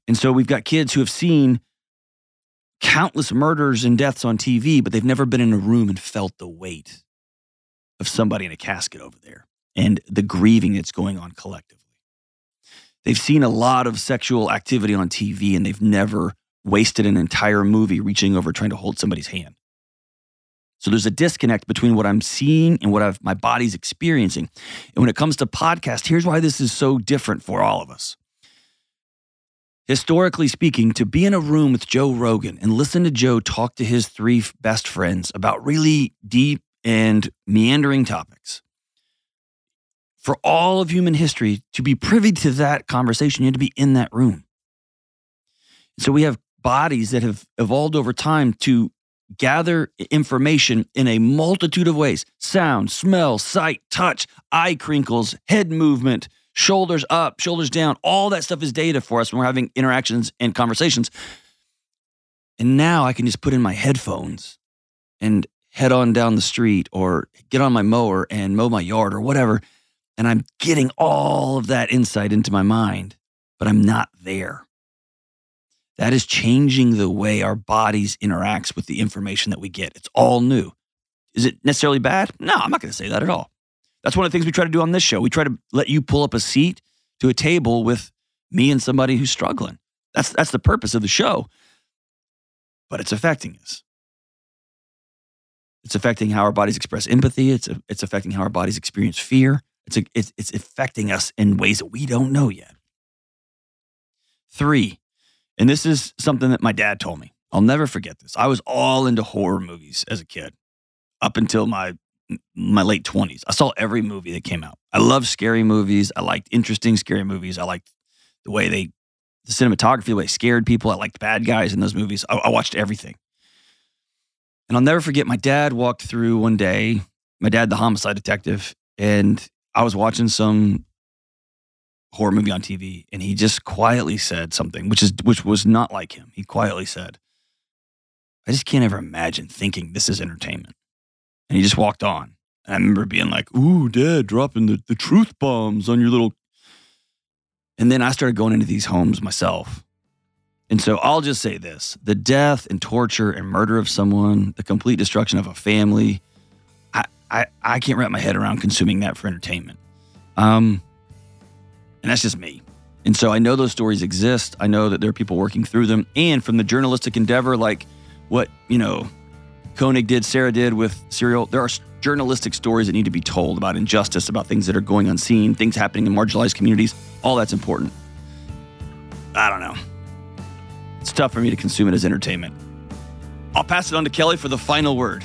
And so we've got kids who have seen countless murders and deaths on TV, but they've never been in a room and felt the weight of somebody in a casket over there and the grieving that's going on collectively. They've seen a lot of sexual activity on TV and they've never wasted an entire movie reaching over trying to hold somebody's hand. So there's a disconnect between what I'm seeing and what I've, my body's experiencing. And when it comes to podcast, here's why this is so different for all of us. Historically speaking, to be in a room with Joe Rogan and listen to Joe talk to his three best friends about really deep and meandering topics. For all of human history, to be privy to that conversation, you had to be in that room. So we have bodies that have evolved over time to gather information in a multitude of ways sound, smell, sight, touch, eye crinkles, head movement, shoulders up, shoulders down. All that stuff is data for us when we're having interactions and conversations. And now I can just put in my headphones and head on down the street or get on my mower and mow my yard or whatever. and I'm getting all of that insight into my mind, but I'm not there. That is changing the way our bodies interacts with the information that we get. It's all new. Is it necessarily bad? No, I'm not going to say that at all. That's one of the things we try to do on this show. We try to let you pull up a seat to a table with me and somebody who's struggling. That's that's the purpose of the show. But it's affecting us. It's affecting how our bodies express empathy. It's it's affecting how our bodies experience fear. It's a, it's it's affecting us in ways that we don't know yet. Three, and this is something that my dad told me. I'll never forget this. I was all into horror movies as a kid, up until my my late twenties. I saw every movie that came out. I love scary movies. I liked interesting scary movies. I liked the way they, the cinematography, the way scared people. I liked bad guys in those movies. I, I watched everything. And I'll never forget my dad walked through one day, my dad, the homicide detective, and I was watching some horror movie on TV, and he just quietly said something, which is which was not like him. He quietly said, I just can't ever imagine thinking this is entertainment. And he just walked on. And I remember being like, ooh, dad, dropping the, the truth bombs on your little. And then I started going into these homes myself. And so I'll just say this the death and torture and murder of someone, the complete destruction of a family, I, I, I can't wrap my head around consuming that for entertainment. Um, and that's just me. And so I know those stories exist. I know that there are people working through them. And from the journalistic endeavor, like what, you know, Koenig did, Sarah did with Serial, there are journalistic stories that need to be told about injustice, about things that are going unseen, things happening in marginalized communities. All that's important. I don't know. It's tough for me to consume it as entertainment. I'll pass it on to Kelly for the final word.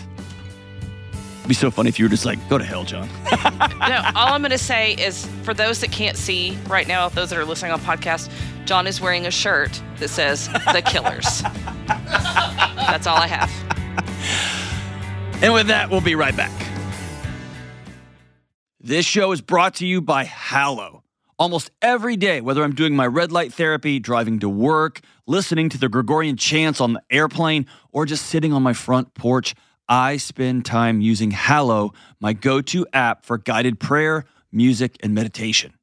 It'd be so funny if you were just like, go to hell, John.
no, all I'm going to say is for those that can't see right now, those that are listening on podcast, John is wearing a shirt that says The Killers. That's all I have.
And with that, we'll be right back. This show is brought to you by Hallow. Almost every day, whether I'm doing my red light therapy, driving to work, listening to the Gregorian chants on the airplane, or just sitting on my front porch, I spend time using Hallow, my go to app for guided prayer, music, and meditation.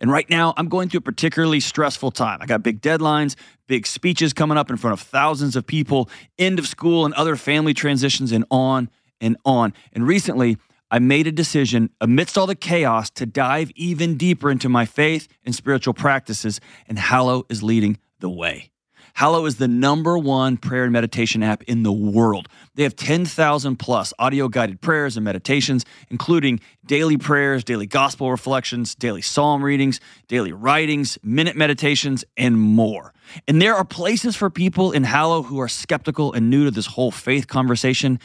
And right now, I'm going through a particularly stressful time. I got big deadlines, big speeches coming up in front of thousands of people, end of school and other family transitions, and on and on. And recently, I made a decision amidst all the chaos to dive even deeper into my faith and spiritual practices, and Hallow is leading the way. Hallow is the number one prayer and meditation app in the world. They have 10,000 plus audio guided prayers and meditations, including daily prayers, daily gospel reflections, daily psalm readings, daily writings, minute meditations, and more. And there are places for people in Hallow who are skeptical and new to this whole faith conversation.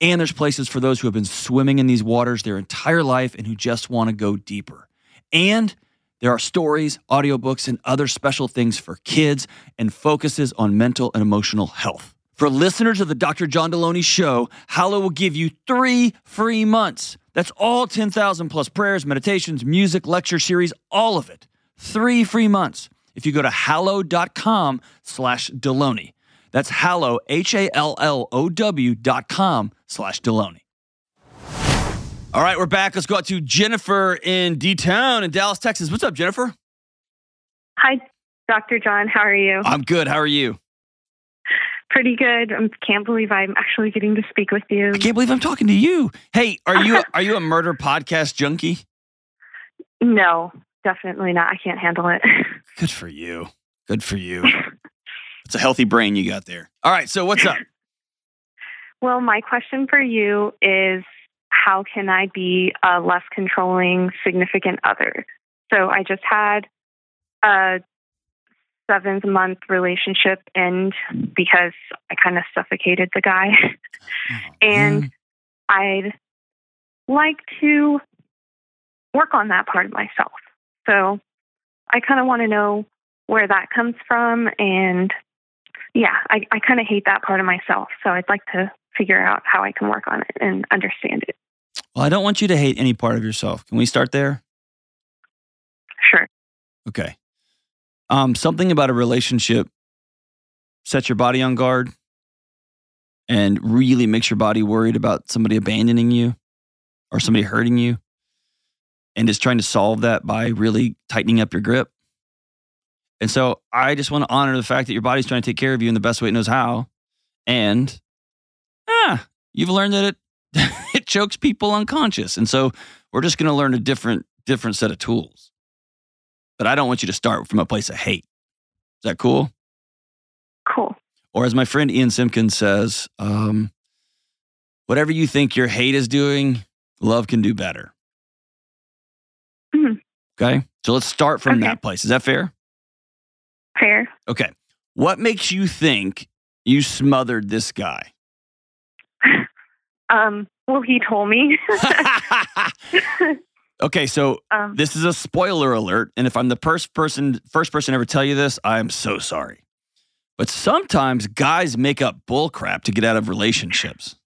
And there's places for those who have been swimming in these waters their entire life and who just want to go deeper. And there are stories, audiobooks, and other special things for kids and focuses on mental and emotional health. For listeners of the Dr. John Delony Show, Hallow will give you three free months. That's all 10,000 plus prayers, meditations, music, lecture series, all of it. Three free months. If you go to hallow.com slash Delony. That's hallow, H-A-L-L-O-W dot com slash Delony. All right, we're back. Let's go out to Jennifer in D Town in Dallas, Texas. What's up, Jennifer?
Hi, Dr. John. How are you?
I'm good. How are you?
Pretty good. I can't believe I'm actually getting to speak with you.
I can't believe I'm talking to you. Hey, are you are you a murder podcast junkie?
No, definitely not. I can't handle it.
Good for you. Good for you. It's a healthy brain you got there. All right, so what's up?
Well, my question for you is how can I be a less controlling significant other? So I just had a seventh month relationship end because I kind of suffocated the guy. And. I'd like to work on that part of myself. So I kind of want to know where that comes from. And yeah, I, I kind of hate that part of myself. So I'd like to figure out how I can work on it and understand it.
Well, I don't want you to hate any part of yourself. Can we start there?
Sure.
Okay. Um, something about a relationship sets your body on guard and really makes your body worried about somebody abandoning you or somebody hurting you. and is trying to solve that by really tightening up your grip. And so I just want to honor the fact that your body's trying to take care of you in the best way it knows how. And ah, you've learned that it it chokes people unconscious. And so we're just going to learn a different different set of tools. But I don't want you to start from a place of hate. Is that cool?
Cool.
Or as my friend Ian Simpkins says, um, whatever you think your hate is doing, love can do better.
Mhm.
Okay. So let's start from
Okay.
that place. Is that fair?
Fair.
Okay. What makes you think you smothered this guy?
Um, well, he told me.
okay. So
um,
this is a spoiler alert. And if I'm the first person, first person ever tell you this, I'm so sorry. But sometimes guys make up bullcrap to get out of relationships.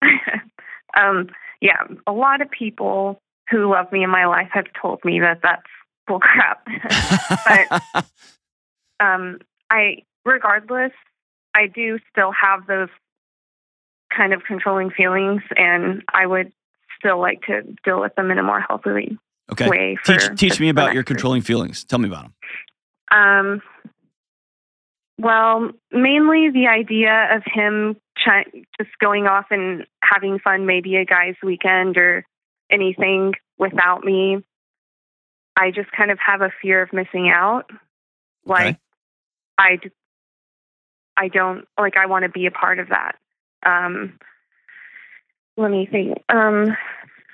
um, yeah, a lot of people who love me in my life have told me that that's bullcrap. But- um, I, regardless, I do still have those kind of controlling feelings, and I would still like to deal with them in a more healthy
okay.
way.
Teach, teach me about your controlling feelings. Tell me about them.
Um, well, mainly the idea of him try- just going off and having fun, maybe a guy's weekend or anything without me. I just kind of have a fear of missing out. Like, I, I don't like. I want to be a part of that. Um, let me think. Um,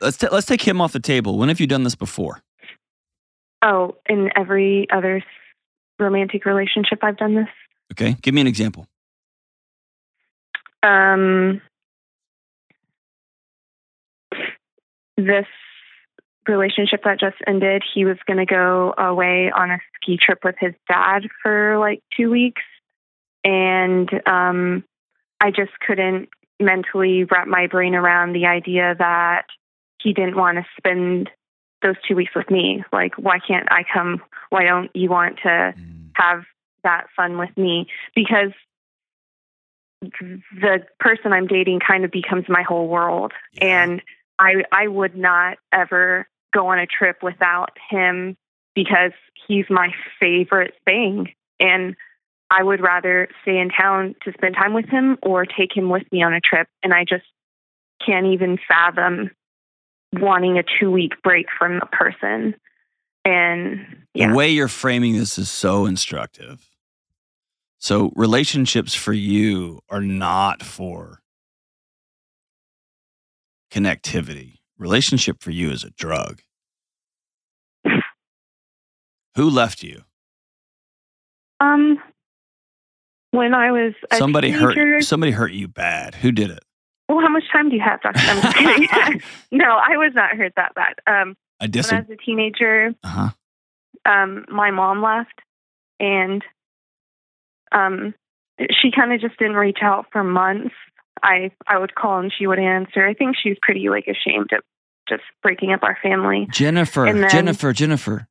Let's, ta- let's take him off the table. When have you done this before?
oh, in every other romantic relationship, I've done this.
Okay. Give me an example.
um, this relationship that just ended, he was going to go away on a ski trip with his dad for like two weeks. And um, I just couldn't mentally wrap my brain around the idea that he didn't want to spend those two weeks with me. Like, why can't I come? Why don't you want to mm. have that fun with me? Because the person I'm dating kind of becomes my whole world.
Yeah.
And I I would not ever go on a trip without him because he's my favorite thing. And I would rather stay in town to spend time with him or take him with me on a trip. And I just can't even fathom wanting a two week break from a person. And yeah.
The way you're framing this is so instructive. So, relationships for you are not for connectivity. Relationship for you is a drug. Who left you?
Um when I was a
Somebody
teenager,
hurt somebody hurt you bad. Who did it?
Well, how much time do you have, Doctor? I'm just kidding. no, I was not hurt that bad. Um,
I
when I was a teenager,
Uh-huh.
um, my mom left, and um, she kind of just didn't reach out for months. I I would call and she would answer. I think she was pretty like ashamed of just breaking up our family.
Jennifer,
then-
Jennifer, Jennifer.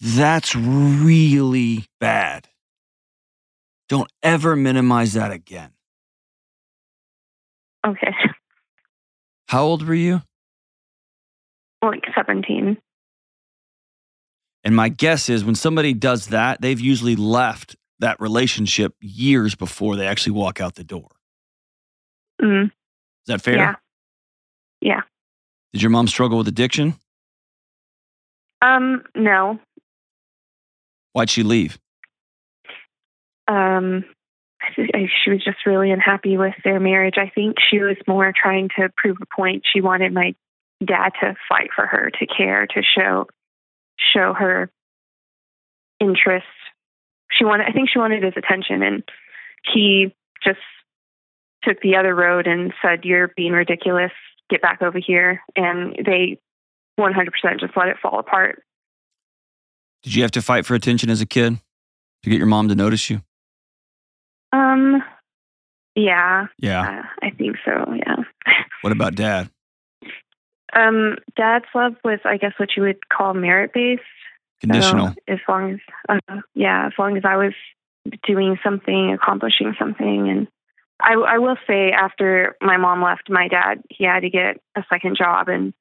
That's really bad. Don't ever minimize that again.
Okay,
How old were you?
like seventeen.
And my guess is when somebody does that, they've usually left that relationship years before they actually walk out the door.
Mm,
Is that fair?
Yeah. Yeah.
Did your mom struggle with addiction?
Um, no.
Why'd she leave?
Um she was just really unhappy with their marriage. I think she was more trying to prove a point. She wanted my dad to fight for her, to care, to show show her interest. She wanted I think she wanted his attention and he just took the other road and said you're being ridiculous. Get back over here and they 100% just let it fall apart.
Did you have to fight for attention as a kid to get your mom to notice you?
Um yeah,
Yeah.
uh, I think so, yeah.
What about dad?
Um, dad's love was, I guess, what you would call merit based.
Conditional.
as long as, uh, yeah, as long as I was doing something, accomplishing something, and I, I will say, after my mom left, my dad he had to get a second job, and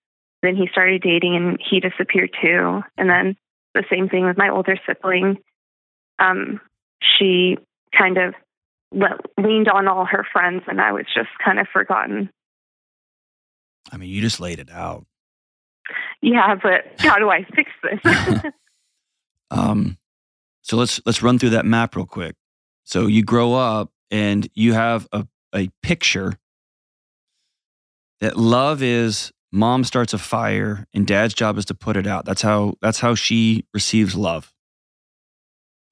then he started dating and he disappeared too. And then the same thing with my older sibling. Um, she kind of le- leaned on all her friends, and I was just kind of forgotten.
I mean, you just laid it out.
Yeah, but how do I fix this?
Um, so let's let's run through that map real quick. So you grow up and you have a, a picture that love is mom starts a fire and dad's job is to put it out. That's how that's how she receives love.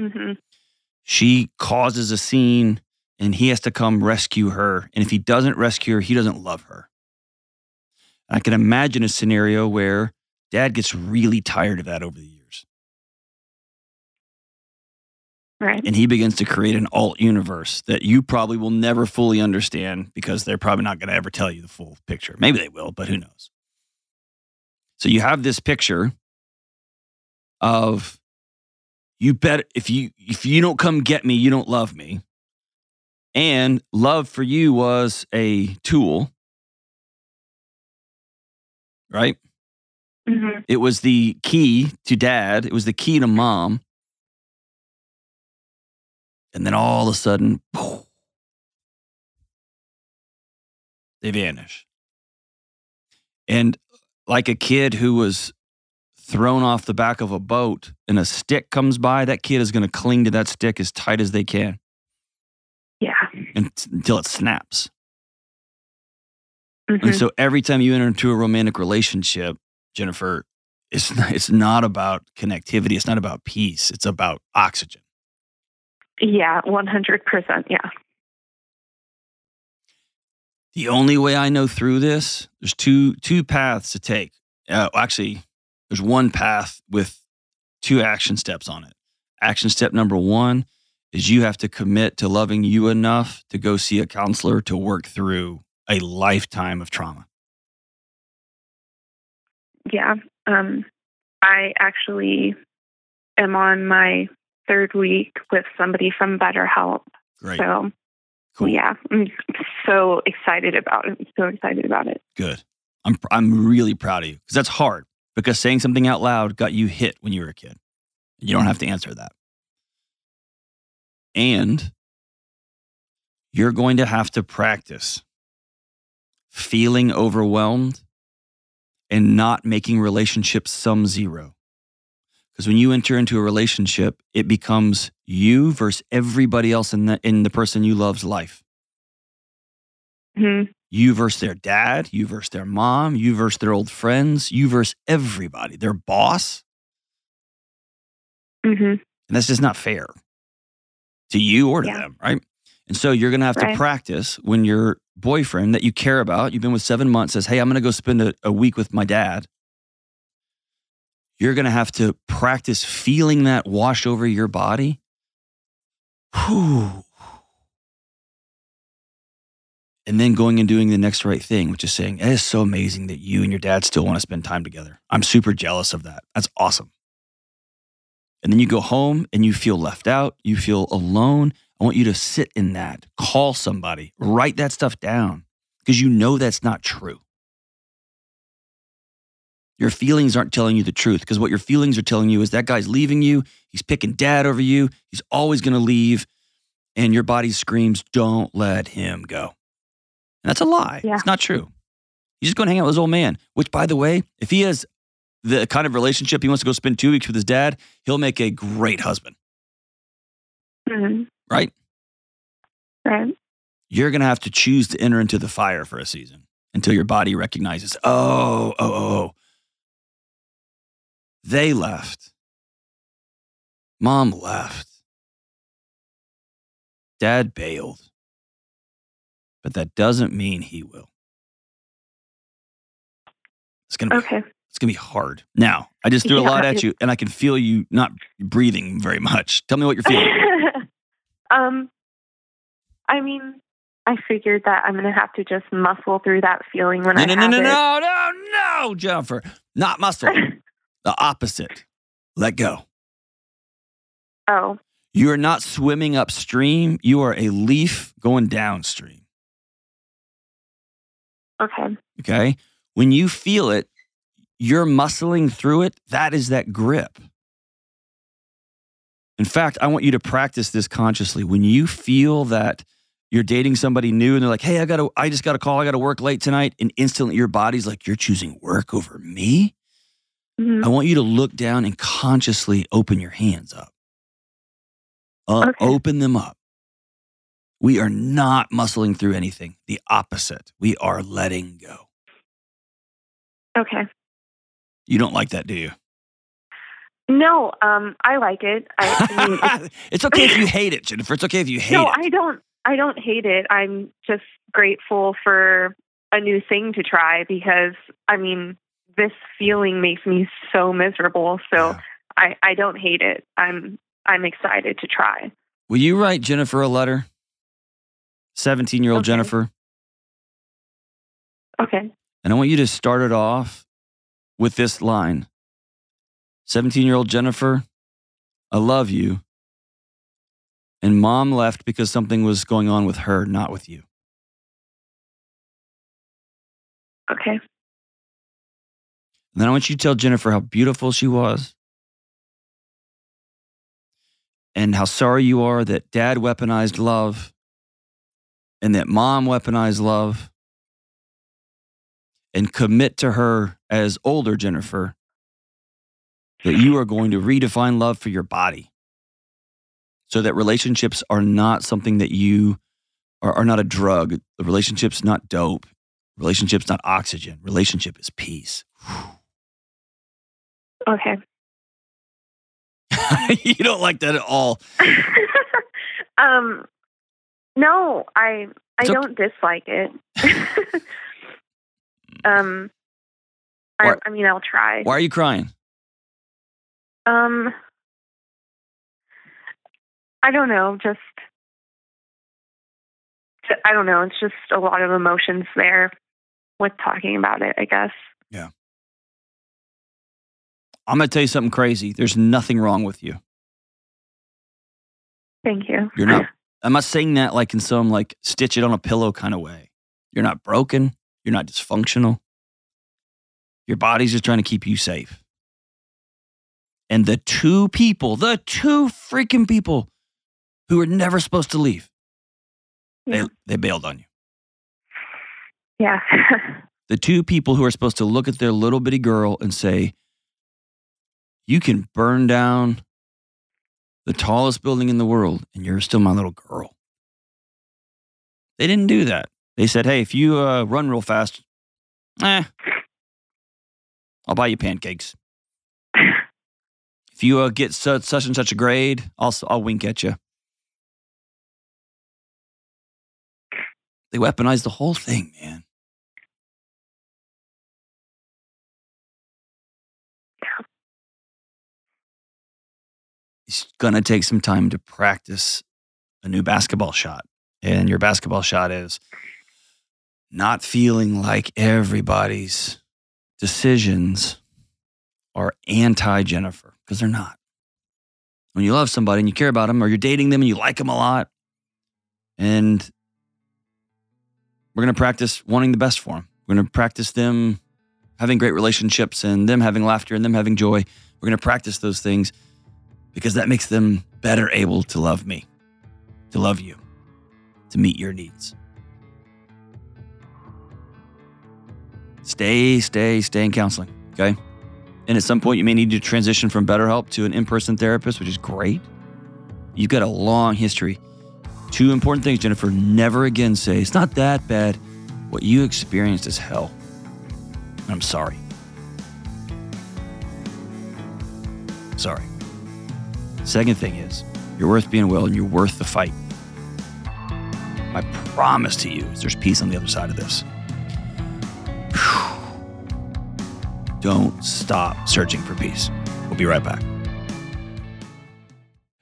hmm
She causes a scene and he has to come rescue her. And if he doesn't rescue her, he doesn't love her. I can imagine a scenario where dad gets really tired of that over the years.
Right.
and he begins to create an alt universe that you probably will never fully understand because they're probably not going to ever tell you the full picture. Maybe they will, but who knows? So you have this picture of you bet if you if you don't come get me, you don't love me. And love for you was a tool. Right?
hmm
It was the key to dad, it was the key to mom. And then all of a sudden, they vanish. And like a kid who was thrown off the back of a boat and a stick comes by, that kid is going to cling to that stick as tight as they can until it snaps.
hmm
And so every time you enter into a romantic relationship, Jennifer, it's not, it's not about connectivity. It's not about peace. It's about oxygen.
Yeah. One hundred percent. Yeah.
The only way I know through this, there's two two paths to take. Uh, actually, there's one path with two action steps on it. Action step number one is you have to commit to loving you enough to go see a counselor to work through a lifetime of trauma.
Yeah. Um, I actually am on my third week with somebody from BetterHelp.
Great.
So
Cool.
yeah, I'm so excited about it. I'm so excited about it.
Good. I'm I'm really proud of you because that's hard because saying something out loud got you hit when you were a kid. You don't have to answer that. And you're going to have to practice feeling overwhelmed and not making relationships sum zero. Because when you enter into a relationship, it becomes you versus everybody else in the in the person you love's life
hmm
you versus their dad, you versus their mom, you versus their old friends, you versus everybody, their boss.
hmm
And that's just not fair to you or to
Yeah.
them, right? And so you're going to have to practice when your boyfriend that you care about, you've been with seven months, says, Hey, I'm going to go spend a, a week with my dad. You're going to have to practice feeling that wash over your body. Whew. And then going and doing the next right thing, which is saying, It is so amazing that you and your dad still want to spend time together. I'm super jealous of that. That's awesome. And then you go home and you feel left out, you feel alone. I want you to sit in that, call somebody, write that stuff down because you know that's not true. Your feelings aren't telling you the truth because what your feelings are telling you is that guy's leaving you. He's picking dad over you. He's always going to leave. And your body screams, don't let him go. And that's a lie.
Yeah.
It's not true. He's just going to hang out with his old man, which, by the way, if he has the kind of relationship he wants to go spend two weeks with his dad, he'll make a great husband,
hmm
right?
Right.
You're going to have to choose to enter into the fire for a season until your body recognizes, oh, oh, oh, oh. They left. Mom left. Dad bailed. But that doesn't mean he will. It's going to be
Okay.
It's gonna be hard. Now, I just threw a lot at you, and I can feel you not breathing very much. Tell me what you're feeling.
um, I mean, I figured that I'm going to have to just muscle through that feeling when
no,
I
no,
have
no, no,
it.
no, no, no, Jennifer. Not muscle. the opposite. Let go.
oh,
You are not swimming upstream. You are a leaf going downstream.
okay.
Okay. When you feel it, you're muscling through it, that is that grip. In fact, I want you to practice this consciously. When you feel that you're dating somebody new and they're like, "Hey, I got to I just got a call. I got to work late tonight." And instantly your body's like, "You're choosing work over me?"
Mhm.
I want you to look down and consciously open your hands up. Uh,
Okay.
Open them up. We are not muscling through anything. The opposite. We are letting go.
Okay.
You don't like that, do you?
No, um, I like it. I, I mean, it's,
it's okay if you hate it, Jennifer. It's okay if you hate
no,
it.
No, I don't. I don't hate it. I'm just grateful for a new thing to try because I mean, this feeling makes me so miserable. So
Yeah.
I, I don't hate it. I'm I'm excited to try.
Will you write Jennifer a letter? 17 year old
Okay.
Jennifer.
Okay.
And I want you to start it off with this line 17 year old Jennifer, I love you. And mom left because something was going on with her, not with you.
Okay.
And then I want you to tell Jennifer how beautiful she was and how sorry you are that dad weaponized love and that mom weaponized love. And commit to her as older Jennifer that you are going to redefine love for your body so that relationships are not something that you are, are not a drug. The relationship's not dope. Relationship's not oxygen. Relationship is peace.
Okay.
you don't like that at all.
um, no, I I don't dislike it. um, I, I mean, I'll try.
Why are you crying?
Um, I don't know. Just, I don't know. It's just a lot of emotions there with talking about it. I guess. Yeah.
I'm going to tell you something crazy. There's nothing wrong with you.
Thank you.
You're not. I'm not saying that like in some like stitch it on a pillow kind of way. You're not broken. You're not dysfunctional. Your body's just trying to keep you safe. And the two people, the two freaking people who were never supposed to leave, they, they bailed on you.
Yeah.
the two people who are supposed to look at their little bitty girl and say, You can burn down the tallest building in the world and you're still my little girl. They didn't do that. They said, Hey, if you uh, run real fast, eh, I'll buy you pancakes. If you uh, get such, such and such a grade, I'll, I'll wink at you. They weaponized the whole thing, man. it's going to take some time to practice a new basketball shot. And your basketball shot is not feeling like everybody's decisions are anti Jennifer because they're not. When you love somebody and you care about them or you're dating them and you like them a lot, and we're going to practice wanting the best for them. We're going to practice them having great relationships and them having laughter and them having joy. We're going to practice those things because that makes them better able to love me, to love you, to meet your needs. Stay, stay, stay in counseling, okay? And at some point, you may need to transition from BetterHelp to an in person therapist, which is great. You've got a long history. Two important things, Jennifer. Never again say, it's not that bad. What you experienced is hell. I'm sorry. Sorry. Second thing is, you're worth being well and you're worth the fight. My promise to you is there's peace on the other side of this. Don't stop searching for peace. We'll be right back.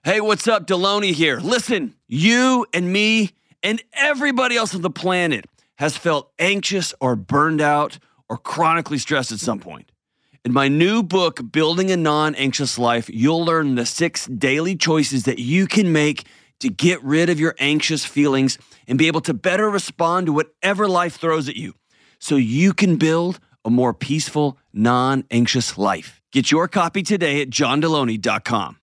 Hey, what's up? Delony here. Listen, you and me and everybody else on the planet has felt anxious or burned out or chronically stressed at some point. In my new book, Building a Non Anxious Life, you'll learn the six daily choices that you can make to get rid of your anxious feelings and be able to better respond to whatever life throws at you so you can build a more peaceful, non anxious life. Get your copy today at johndelony.com.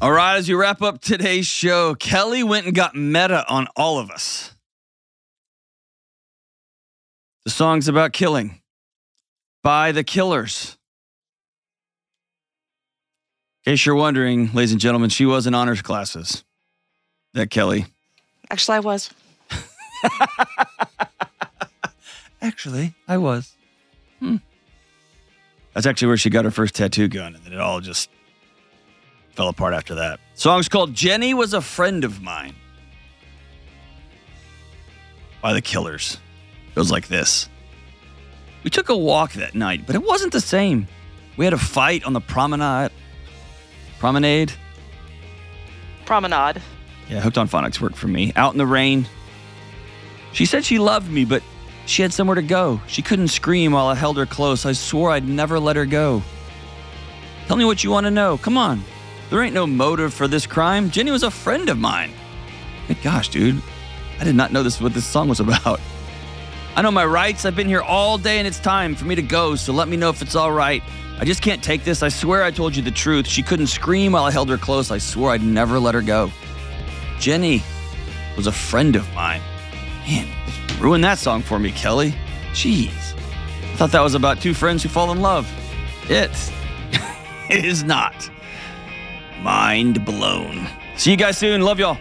All right, as we wrap up today's show, Kelly went and got meta on all of us. The song's about killing by the killers. In case you're wondering, ladies and gentlemen, she was in honors classes. That Kelly.
Actually, I was.
Actually, I was. Hmm. That's actually where she got her first tattoo gun, and then it all just fell apart after that. Song's called Jenny Was a Friend of Mine by the Killers. Goes like this. We took a walk that night, but it wasn't the same. We had a fight on the promenade. Promenade?
Promenade.
Yeah, Hooked on Phonics worked for me. Out in the rain. She said she loved me, but she had somewhere to go. She couldn't scream while I held her close. I swore I'd never let her go. Tell me what you want to know. Come on. There ain't no motive for this crime. Jenny was a friend of mine. Good gosh, dude. I did not know this is what this song was about. I know my rights. I've been here all day and it's time for me to go, so let me know if it's all right. I just can't take this. I swear I told you the truth. She couldn't scream while I held her close. I swore I'd never let her go. Jenny was a friend of mine. Man, ruin that song for me, Kelly. Jeez. I thought that was about two friends who fall in love. It is not. Mind blown. See you guys soon. Love y'all.